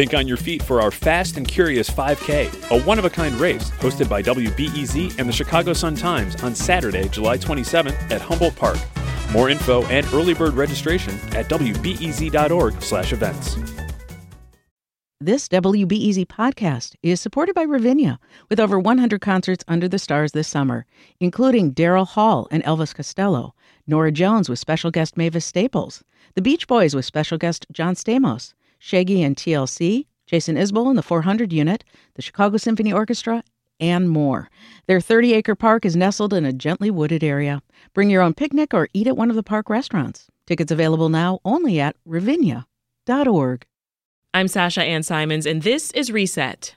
Think on your feet for our Fast and Curious 5K, a one of a kind race hosted by WBEZ and the Chicago Sun Times on Saturday, July 27th at Humboldt Park. More info and early bird registration at wbez.org/events. This WBEZ podcast is supported by Ravinia, with over 100 concerts under the stars this summer, including Daryl Hall and Elvis Costello, Norah Jones with special guest Mavis Staples, The Beach Boys with special guest John Stamos, Shaggy and TLC, Jason Isbell and the 400 Unit, the Chicago Symphony Orchestra, and more. Their 30 acre park is nestled in a gently wooded area. Bring your own picnic or eat at one of the park restaurants. Tickets available now only at ravinia.org. I'm Sasha Ann Simons, and this is Reset.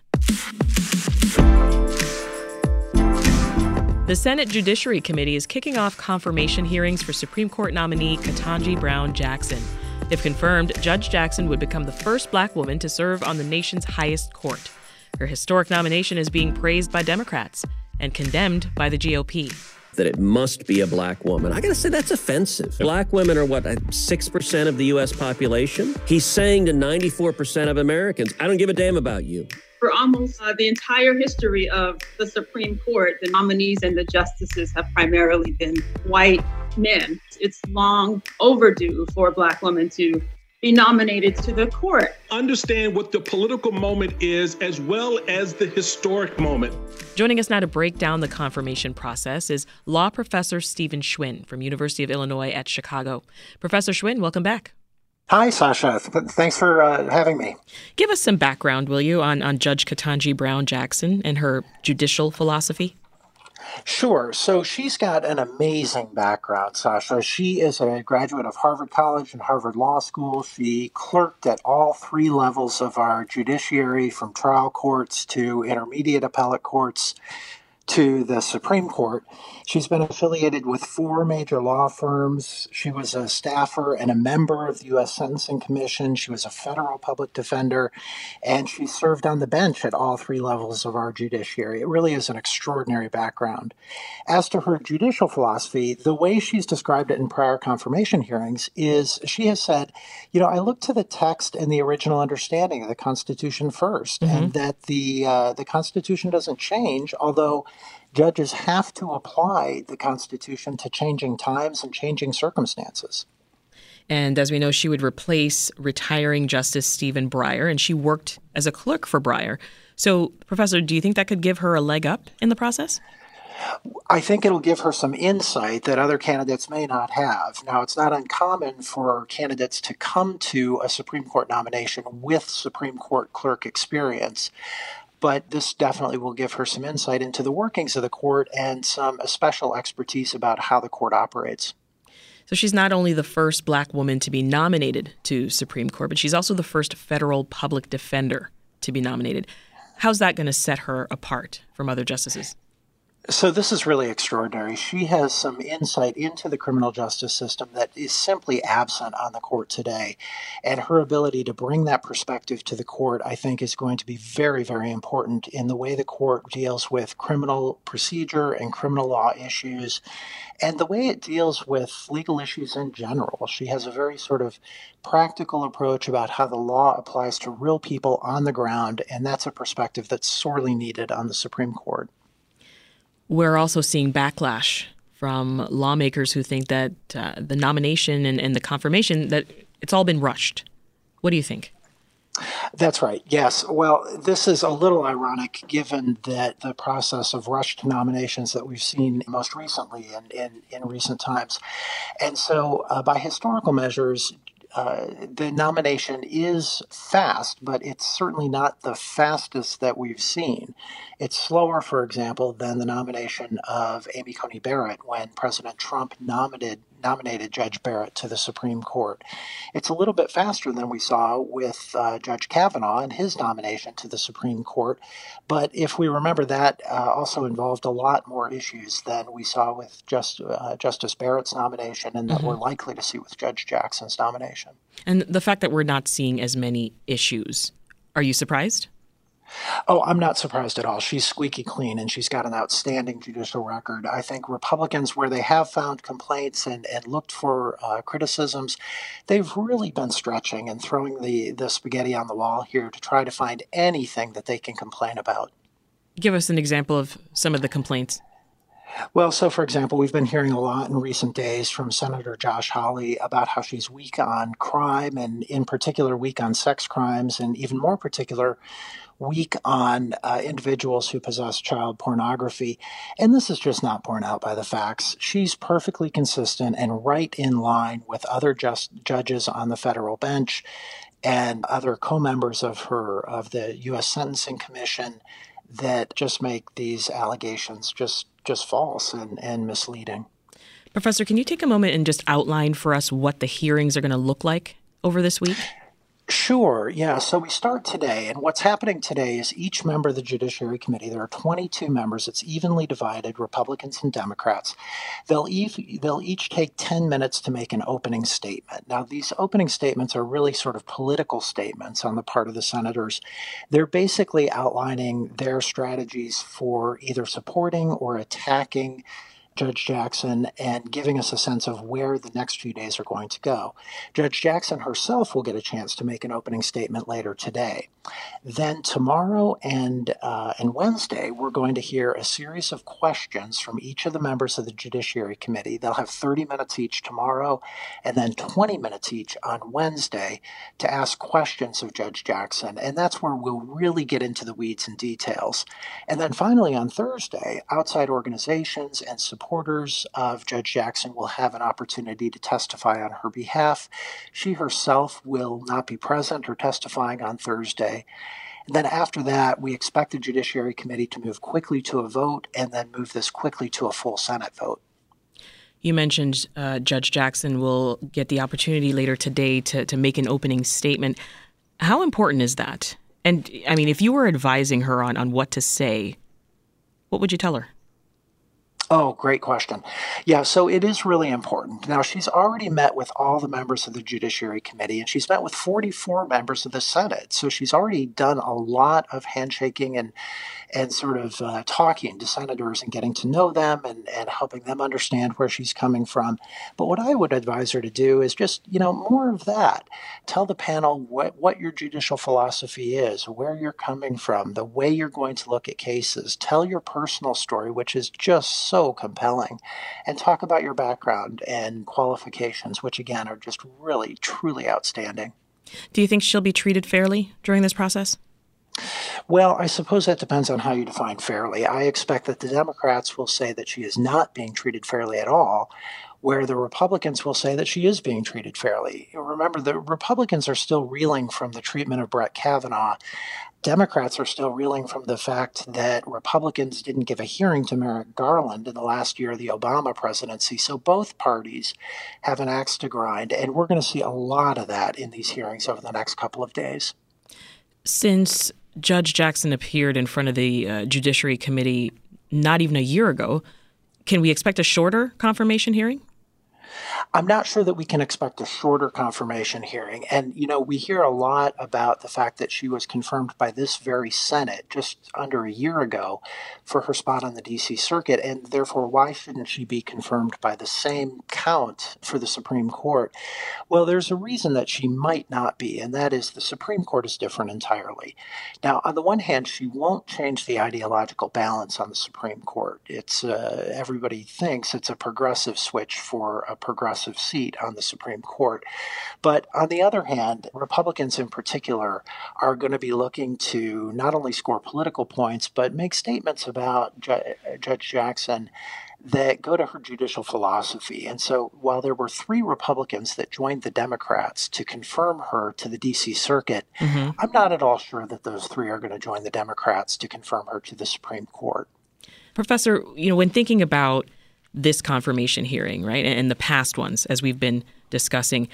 The Senate Judiciary Committee is kicking off confirmation hearings for Supreme Court nominee Ketanji Brown Jackson. If confirmed, Judge Jackson would become the first black woman to serve on the nation's highest court. Her historic nomination is being praised by Democrats and condemned by the GOP that it must be a black woman. I gotta say, that's offensive. Black women are what, 6% of the US population? He's saying to 94% of Americans, I don't give a damn about you. For almost uh, the entire history of the Supreme Court, the nominees and the justices have primarily been white men. It's long overdue for a black woman to be nominated to the court. Understand what the political moment is as well as the historic moment. Joining us now to break down the confirmation process is law professor Steven Schwinn from University of Illinois at Chicago. Professor Schwinn, welcome back. Hi, Sasha. Thanks for uh, having me. Give us some background, will you, on, on Judge Ketanji Brown Jackson and her judicial philosophy? Sure. So she's got an amazing background, Sasha. She is a graduate of Harvard College and Harvard Law School. She clerked at all three levels of our judiciary, from trial courts to intermediate appellate courts to the Supreme Court. She's been affiliated with four major law firms. She was a staffer and a member of the U.S. Sentencing Commission. She was a federal public defender, and she served on the bench at all three levels of our judiciary. It really is an extraordinary background. As to her judicial philosophy, the way she's described it in prior confirmation hearings is she has said, you know, I look to the text and the original understanding of the Constitution 1st mm-hmm. and that the uh, the Constitution doesn't change, although judges have to apply the Constitution to changing times and changing circumstances. And as we know, she would replace retiring Justice Stephen Breyer, and she worked as a clerk for Breyer. So, Professor, do you think that could give her a leg up in the process? I think it'll give her some insight that other candidates may not have. Now, it's not uncommon for candidates to come to a Supreme Court nomination with Supreme Court clerk experience but this definitely will give her some insight into the workings of the court and some uh, special expertise about how the court operates. So she's not only the first black woman to be nominated to Supreme Court, but she's also the first federal public defender to be nominated. How's that going to set her apart from other justices? So, this is really extraordinary. She has some insight into the criminal justice system that is simply absent on the court today. And her ability to bring that perspective to the court, I think, is going to be very, very important in the way the court deals with criminal procedure and criminal law issues and the way it deals with legal issues in general. She has a very sort of practical approach about how the law applies to real people on the ground. And that's a perspective that's sorely needed on the Supreme Court. We're also seeing backlash from lawmakers who think that uh, the nomination and, and the confirmation that it's all been rushed. What do you think? That's right. Yes. Well, this is a little ironic given that the process of rushed nominations that we've seen most recently in, in, in recent times. And so, uh, by historical measures, uh, the nomination is fast, but it's certainly not the fastest that we've seen. It's slower, for example, than the nomination of Amy Coney Barrett when President Trump nominated nominated Judge Barrett to the Supreme Court. It's a little bit faster than we saw with uh, Judge Kavanaugh and his nomination to the Supreme Court. But if we remember, that uh, also involved a lot more issues than we saw with just, uh, Justice Barrett's nomination and that mm-hmm. we're likely to see with Judge Jackson's nomination. And the fact that we're not seeing as many issues, are you surprised? Oh, I'm not surprised at all. She's squeaky clean and she's got an outstanding judicial record. I think Republicans, where they have found complaints and, and looked for uh, criticisms, they've really been stretching and throwing the, the spaghetti on the wall here to try to find anything that they can complain about. Give us an example of some of the complaints. Well, so for example, we've been hearing a lot in recent days from Senator Josh Hawley about how she's weak on crime and, in particular, weak on sex crimes, and even more particular, weak on uh, individuals who possess child pornography. And this is just not borne out by the facts. She's perfectly consistent and right in line with other just judges on the federal bench and other co-members of her of the U.S. Sentencing Commission that just make these allegations just just false and, and misleading. Professor, can you take a moment and just outline for us what the hearings are going to look like over this week? Sure, yeah. So we start today, and what's happening today is each member of the Judiciary Committee, there are 22 members, it's evenly divided, Republicans and Democrats. They'll, ev- they'll each take 10 minutes to make an opening statement. Now, these opening statements are really sort of political statements on the part of the senators. They're basically outlining their strategies for either supporting or attacking Judge Jackson and giving us a sense of where the next few days are going to go. Judge Jackson herself will get a chance to make an opening statement later today. Then tomorrow and uh, and Wednesday, we're going to hear a series of questions from each of the members of the Judiciary Committee. They'll have 30 minutes each tomorrow, and then 20 minutes each on Wednesday to ask questions of Judge Jackson, and that's where we'll really get into the weeds and details. And then finally on Thursday, outside organizations and supporters of Judge Jackson will have an opportunity to testify on her behalf. She herself will not be present or testifying on Thursday. And then after that, we expect the Judiciary Committee to move quickly to a vote and then move this quickly to a full Senate vote. You mentioned uh, Judge Jackson will get the opportunity later today to, to make an opening statement. How important is that? And I mean, if you were advising her on, on what to say, what would you tell her? Oh, great question. Yeah, so it is really important. Now, she's already met with all the members of the Judiciary Committee, and she's met with 44 members of the Senate. So she's already done a lot of handshaking and and sort of uh, talking to senators and getting to know them and, and helping them understand where she's coming from. But what I would advise her to do is just, you know, more of that. Tell the panel what, what your judicial philosophy is, where you're coming from, the way you're going to look at cases. Tell your personal story, which is just so compelling, and talk about your background and qualifications, which again are just really, truly outstanding. Do you think she'll be treated fairly during this process? Well, I suppose that depends on how you define fairly. I expect that the Democrats will say that she is not being treated fairly at all, where the Republicans will say that she is being treated fairly. Remember, the Republicans are still reeling from the treatment of Brett Kavanaugh. Democrats are still reeling from the fact that Republicans didn't give a hearing to Merrick Garland in the last year of the Obama presidency. So both parties have an axe to grind, and we're going to see a lot of that in these hearings over the next couple of days. Since Judge Jackson appeared in front of the uh, Judiciary Committee not even a year ago. Can we expect a shorter confirmation hearing? I'm not sure that we can expect a shorter confirmation hearing. And, you know, we hear a lot about the fact that she was confirmed by this very Senate just under a year ago for her spot on the D.C. Circuit. And therefore, why shouldn't she be confirmed by the same count for the Supreme Court? Well, there's a reason that she might not be, and that is the Supreme Court is different entirely. Now, on the one hand, she won't change the ideological balance on the Supreme Court. It's uh, everybody thinks it's a progressive switch for a progressive seat on the Supreme Court. But on the other hand, Republicans in particular are going to be looking to not only score political points, but make statements about Ju- Judge Jackson that go to her judicial philosophy. And so while there were three Republicans that joined the Democrats to confirm her to the DC Circuit, mm-hmm. I'm not at all sure that those three are going to join the Democrats to confirm her to the Supreme Court. Professor, you know, when thinking about this confirmation hearing, right, and the past ones, as we've been discussing,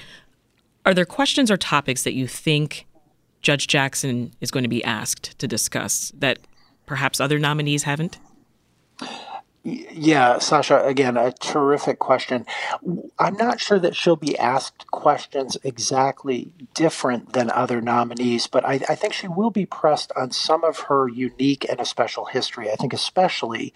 are there questions or topics that you think Judge Jackson is going to be asked to discuss that perhaps other nominees haven't? Yeah, Sasha, again, a terrific question. I'm not sure that she'll be asked questions exactly different than other nominees, but I, I, think she will be pressed on some of her unique and a special history. I think, especially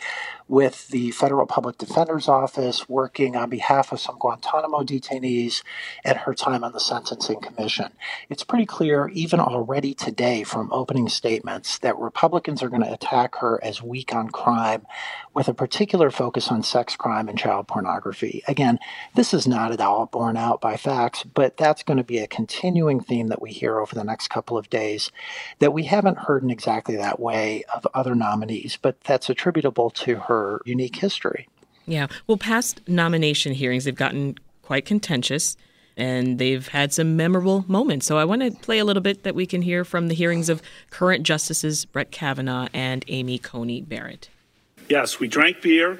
with the Federal Public Defender's Office working on behalf of some Guantanamo detainees and her time on the Sentencing Commission. It's pretty clear, even already today, from opening statements, that Republicans are going to attack her as weak on crime with a particular focus on sex crime and child pornography. Again, this is not at all borne out by facts, but that's going to be a continuing theme that we hear over the next couple of days that we haven't heard in exactly that way of other nominees, but that's attributable to her unique history. Yeah. Well, past nomination hearings, they've gotten quite contentious and they've had some memorable moments. So I want to play a little bit that we can hear from the hearings of current Justices Brett Kavanaugh and Amy Coney Barrett. Yes, we drank beer.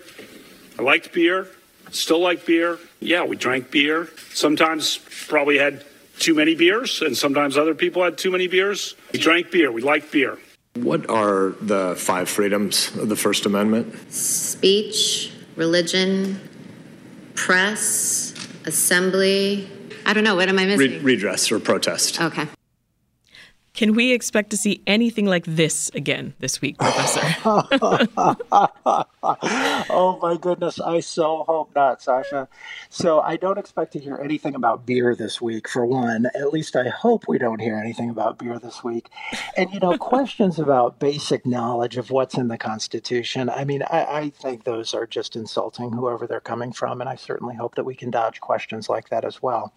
I liked beer. Still like beer. Yeah, we drank beer. Sometimes probably had too many beers, and sometimes other people had too many beers. We drank beer. We liked beer. What are the five freedoms of the First Amendment? Speech, religion, press, assembly. I don't know. What am I missing? Re- redress or protest. Okay. Can we expect to see anything like this again this week, Professor? oh my goodness, I so hope not, Sasha. So I don't expect to hear anything about beer this week, for one. At least I hope we don't hear anything about beer this week. And you know, questions about basic knowledge of what's in the Constitution. I mean, I, I think those are just insulting, whoever they're coming from, and I certainly hope that we can dodge questions like that as well.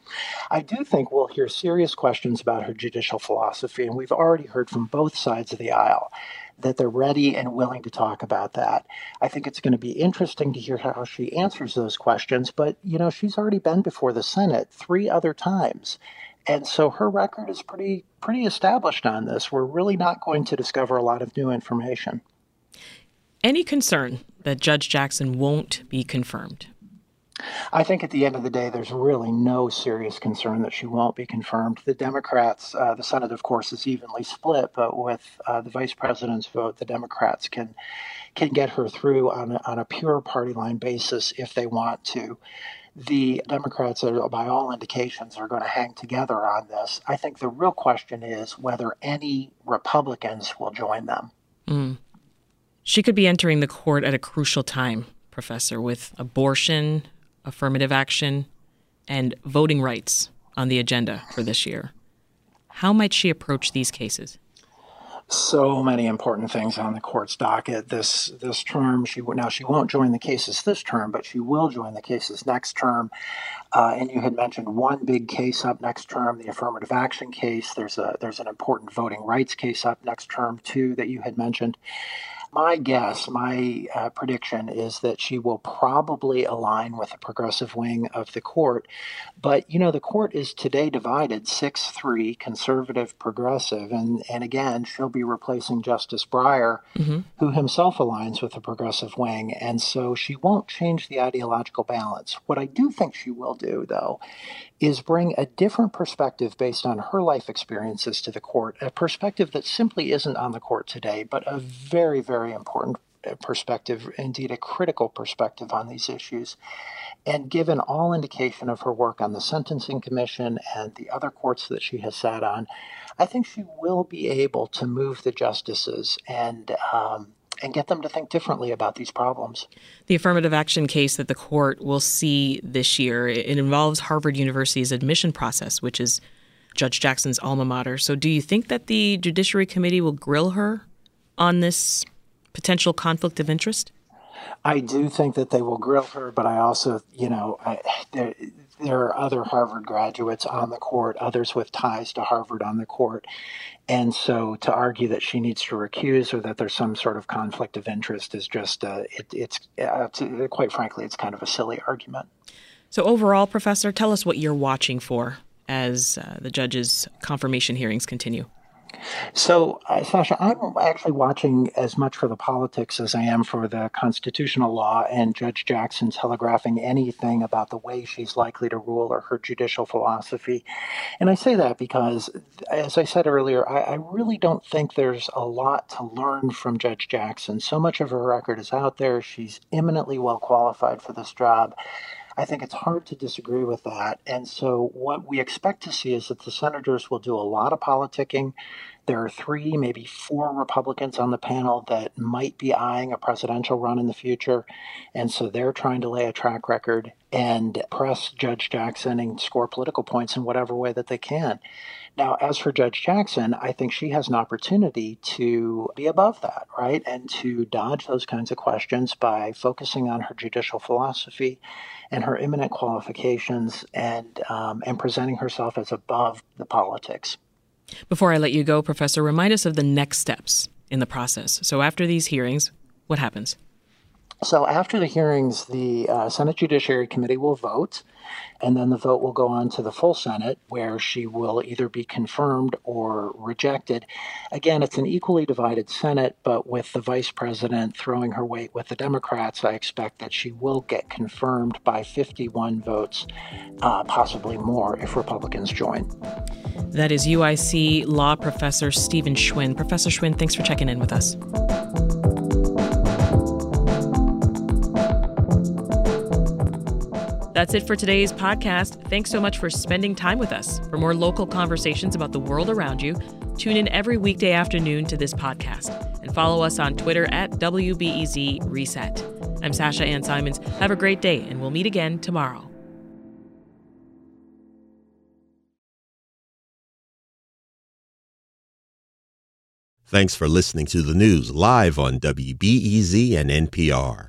I do think we'll hear serious questions about her judicial philosophy and we've already heard from both sides of the aisle that they're ready and willing to talk about that. I think it's going to be interesting to hear how she answers those questions, but you know, she's already been before the Senate 3 other times. And so her record is pretty pretty established on this. We're really not going to discover a lot of new information. Any concern that Judge Jackson won't be confirmed? I think at the end of the day, there's really no serious concern that she won't be confirmed. The Democrats, uh, the Senate, of course, is evenly split, but with uh, the vice president's vote, the Democrats can can get her through on a, on a pure party line basis if they want to. The Democrats, are, by all indications, are going to hang together on this. I think the real question is whether any Republicans will join them. Mm. She could be entering the court at a crucial time, Professor, with abortion, affirmative action, and voting rights on the agenda for this year. How might she approach these cases? so many important things on the court's docket this this term. She now she won't join the cases this term, but she will join the cases next term. Uh, and you had mentioned one big case up next term, the affirmative action case. There's a there's an important voting rights case up next term too that you had mentioned my guess, my uh, prediction is that she will probably align with the progressive wing of the court. But, you know, the court is today divided 6 3 conservative progressive. And, and again, she'll be replacing Justice Breyer, mm-hmm. who himself aligns with the progressive wing. And so she won't change the ideological balance. What I do think she will do, though, is bring a different perspective based on her life experiences to the court, a perspective that simply isn't on the court today, but a very, very important uh, perspective, indeed a critical perspective on these issues. And given all indication of her work on the Sentencing Commission and the other courts that she has sat on, I think she will be able to move the justices and um, and get them to think differently about these problems. The affirmative action case that the court will see this year it involves Harvard University's admission process, which is Judge Jackson's alma mater. So, do you think that the Judiciary Committee will grill her on this potential conflict of interest? I do think that they will grill her, but I also, you know, I, there, there are other Harvard graduates on the court, others with ties to Harvard on the court. And so to argue that she needs to recuse or that there's some sort of conflict of interest is just, uh, it, it's, uh, quite frankly, it's kind of a silly argument. So, overall, Professor, tell us what you're watching for as uh, the judge's confirmation hearings continue. So, uh, Sasha, I'm actually watching as much for the politics as I am for the constitutional law, and Judge Jackson telegraphing anything about the way she's likely to rule or her judicial philosophy. And I say that because, as I said earlier, I, I really don't think there's a lot to learn from Judge Jackson. So much of her record is out there. She's eminently well qualified for this job. I think it's hard to disagree with that. And so, what we expect to see is that the senators will do a lot of politicking. There are three, maybe four Republicans on the panel that might be eyeing a presidential run in the future. And so they're trying to lay a track record and press Judge Jackson and score political points in whatever way that they can. Now, as for Judge Jackson, I think she has an opportunity to be above that, right? And to dodge those kinds of questions by focusing on her judicial philosophy and her eminent qualifications and, um, and presenting herself as above the politics. Before I let you go, Professor, remind us of the next steps in the process. So after these hearings, what happens? So after the hearings, the uh, Senate Judiciary Committee will vote, and then the vote will go on to the full Senate, where she will either be confirmed or rejected. Again, it's an equally divided Senate, but with the vice president throwing her weight with the Democrats, I expect that she will get confirmed by 51 votes, uh, possibly more if Republicans join. That is UIC law professor Steven Schwinn. Professor Schwinn, thanks for checking in with us. That's it for today's podcast. Thanks so much for spending time with us. For more local conversations about the world around you, tune in every weekday afternoon to this podcast and follow us on Twitter at WBEZ Reset. I'm Sasha Ann Simons. Have a great day, and we'll meet again tomorrow. Thanks for listening to the news live on WBEZ and NPR.